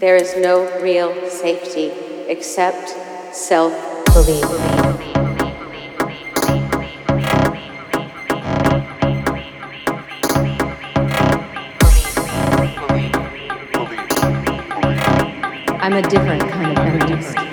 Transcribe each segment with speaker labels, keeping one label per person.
Speaker 1: There is no real safety except self belief.
Speaker 2: I'm a different kind of feminist.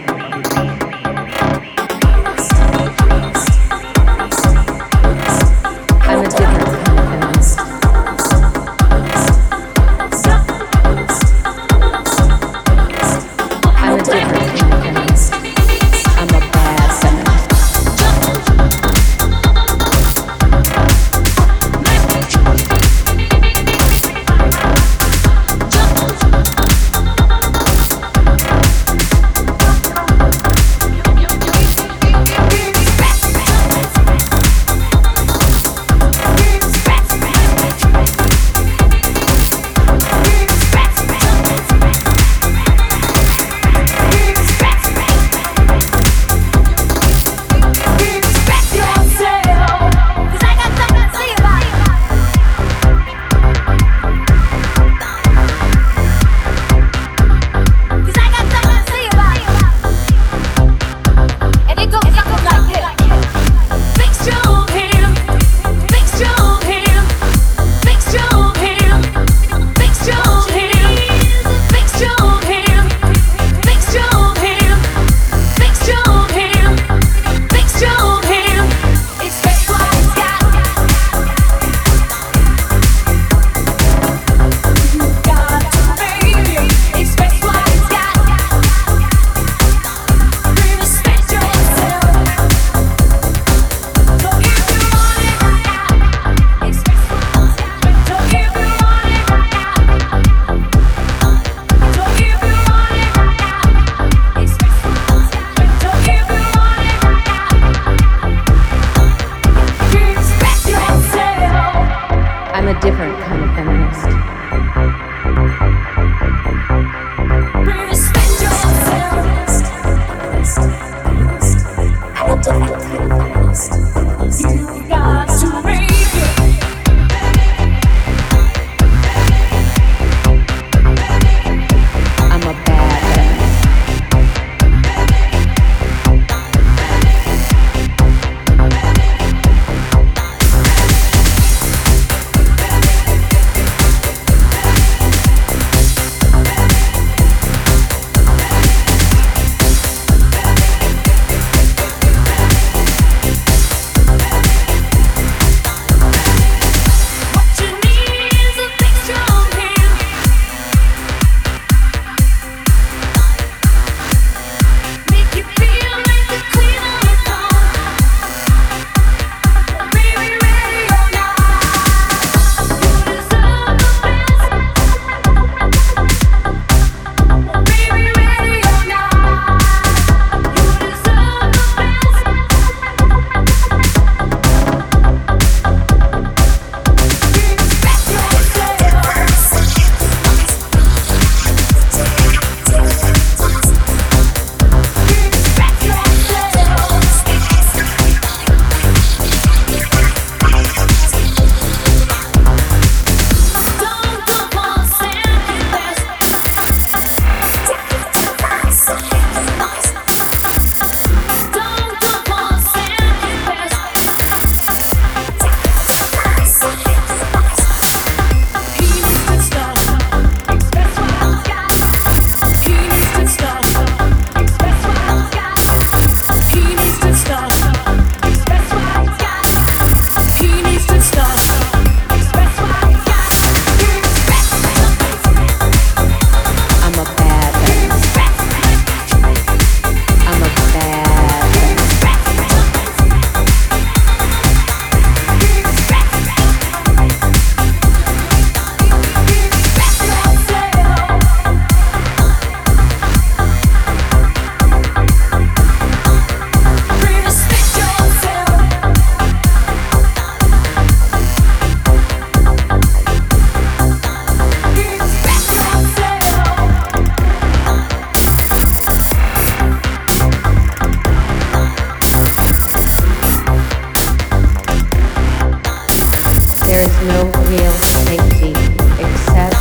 Speaker 2: no real safety except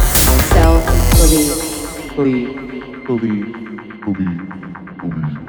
Speaker 2: self-belief. Believe,
Speaker 1: believe,
Speaker 3: believe, believe.